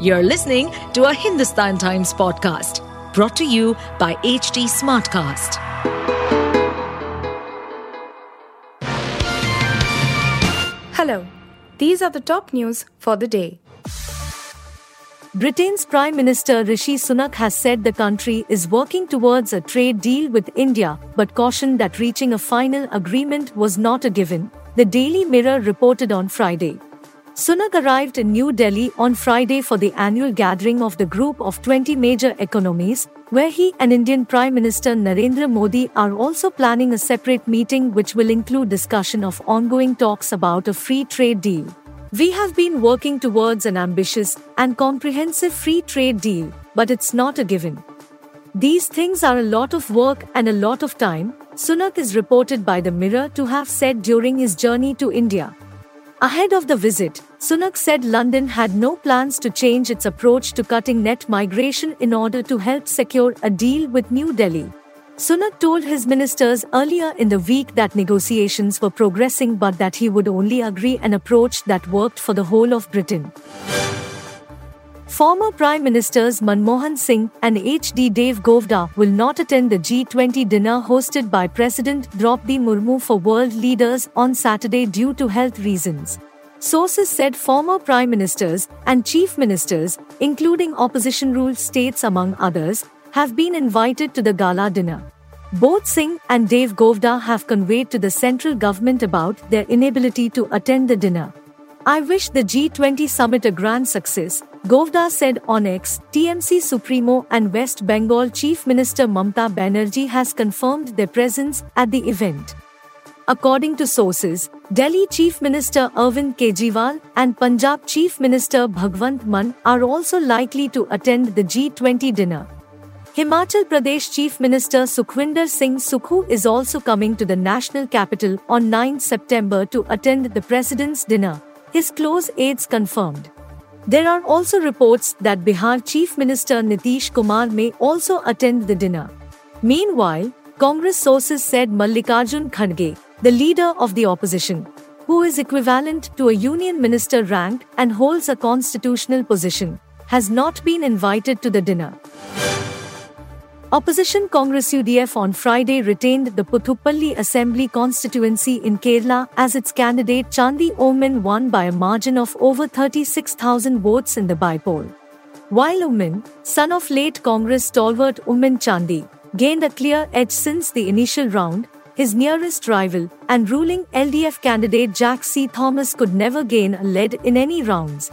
You're listening to a Hindustan Times podcast brought to you by HT Smartcast. Hello, these are the top news for the day. Britain's Prime Minister Rishi Sunak has said the country is working towards a trade deal with India, but cautioned that reaching a final agreement was not a given, the Daily Mirror reported on Friday. Sunak arrived in New Delhi on Friday for the annual gathering of the group of 20 major economies, where he and Indian Prime Minister Narendra Modi are also planning a separate meeting which will include discussion of ongoing talks about a free trade deal. We have been working towards an ambitious and comprehensive free trade deal, but it's not a given. These things are a lot of work and a lot of time, Sunak is reported by the Mirror to have said during his journey to India. Ahead of the visit, Sunak said London had no plans to change its approach to cutting net migration in order to help secure a deal with New Delhi. Sunak told his ministers earlier in the week that negotiations were progressing but that he would only agree an approach that worked for the whole of Britain. Former Prime Ministers Manmohan Singh and H.D. Deve Gowda will not attend the G20 dinner hosted by President Draupadi Murmu for world leaders on Saturday due to health reasons. Sources said former prime ministers and chief ministers, including opposition ruled states among others, have been invited to the gala dinner. Both Singh and Deve Gowda have conveyed to the central government about their inability to attend the dinner. I wish the G20 summit a grand success, Gowda said on X. TMC Supremo and West Bengal Chief Minister Mamta Banerjee has confirmed their presence at the event. According to sources, Delhi Chief Minister Arvind Kejriwal and Punjab Chief Minister Bhagwant Mann are also likely to attend the G20 dinner. Himachal Pradesh Chief Minister Sukhwinder Singh Sukhu is also coming to the national capital on 9 September to attend the president's dinner, his close aides confirmed. There are also reports that Bihar Chief Minister Nitish Kumar may also attend the dinner. Meanwhile, Congress sources said Mallikarjun Kharge, the leader of the opposition, who is equivalent to a union minister rank and holds a constitutional position, has not been invited to the dinner. Opposition Congress UDF on Friday retained the Puthupalli Assembly constituency in Kerala as its candidate Chandy Oommen won by a margin of over 36,000 votes in the bypoll. While Oommen, son of late Congress stalwart Oommen Chandy, gained a clear edge since the initial round, his nearest rival and ruling LDF candidate Jaick C. Thomas could never gain a lead in any rounds,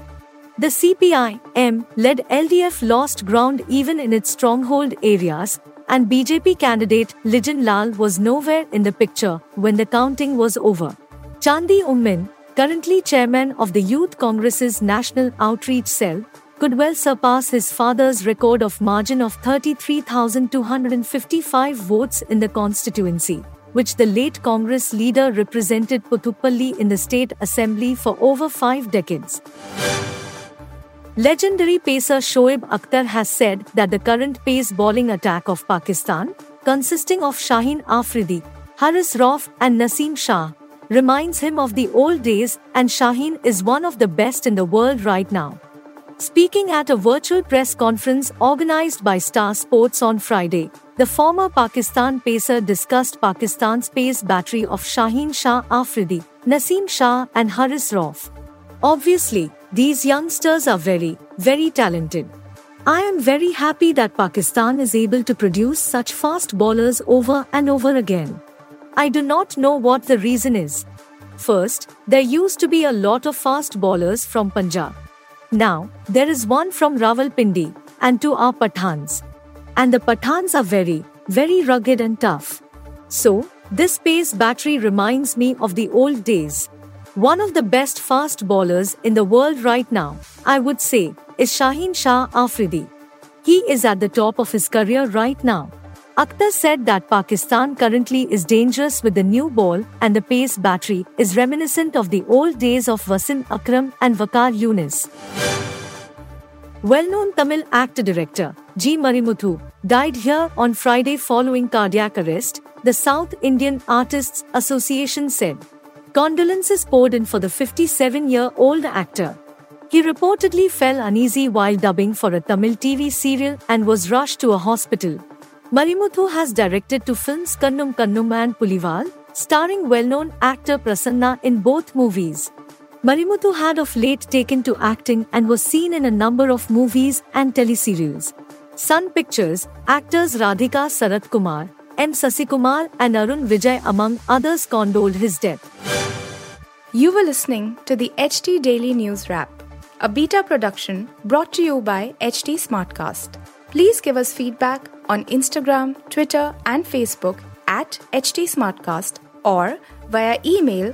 the CPI-M led LDF lost ground even in its stronghold areas, and BJP candidate Lijin Lal was nowhere in the picture when the counting was over. Chandy Oommen, currently chairman of the Youth Congress's National Outreach Cell, could well surpass his father's record of margin of 33,255 votes in the constituency, which the late Congress leader represented Puthupalli in the State Assembly for over five decades. Legendary pacer Shoaib Akhtar has said that the current pace bowling attack of Pakistan, consisting of Shaheen Afridi, Haris Rauf, and Naseem Shah, reminds him of the old days, and Shaheen is one of the best in the world right now. Speaking at a virtual press conference organized by Star Sports on Friday, the former Pakistan pacer discussed Pakistan's pace battery of Shaheen Shah Afridi, Naseem Shah, and Haris Rauf. Obviously, these youngsters are very, very talented. I am very happy that Pakistan is able to produce such fast bowlers over and over again. I do not know what the reason is. First, there used to be a lot of fast bowlers from Punjab. Now, there is one from Rawalpindi, and two are Pathans. And the Pathans are very, very rugged and tough. So, this pace battery reminds me of the old days. One of the best fast bowlers in the world right now, I would say, is Shaheen Shah Afridi. He is at the top of his career right now. Akhtar said that Pakistan currently is dangerous with the new ball and the pace battery is reminiscent of the old days of Wasim Akram and Waqar Younis. Well-known Tamil actor director G. Marimuthu died here on Friday following cardiac arrest, the South Indian Artists Association said. Condolences poured in for the 57 year old actor. He reportedly fell uneasy while dubbing for a Tamil TV serial and was rushed to a hospital. Marimuthu has directed two films Kannum Kannum and Pulivaal, starring well-known actor Prasanna in both movies. Marimuthu had of late taken to acting and was seen in a number of movies and teleserials. Sun Pictures, actors Radhika Sarath Kumar, M. Sasikumar and Arun Vijay among others condoled his death. You were listening to the HT Daily News Wrap, a beta production brought to you by HT Smartcast. Please give us feedback on Instagram, Twitter, and Facebook at HT Smartcast or via email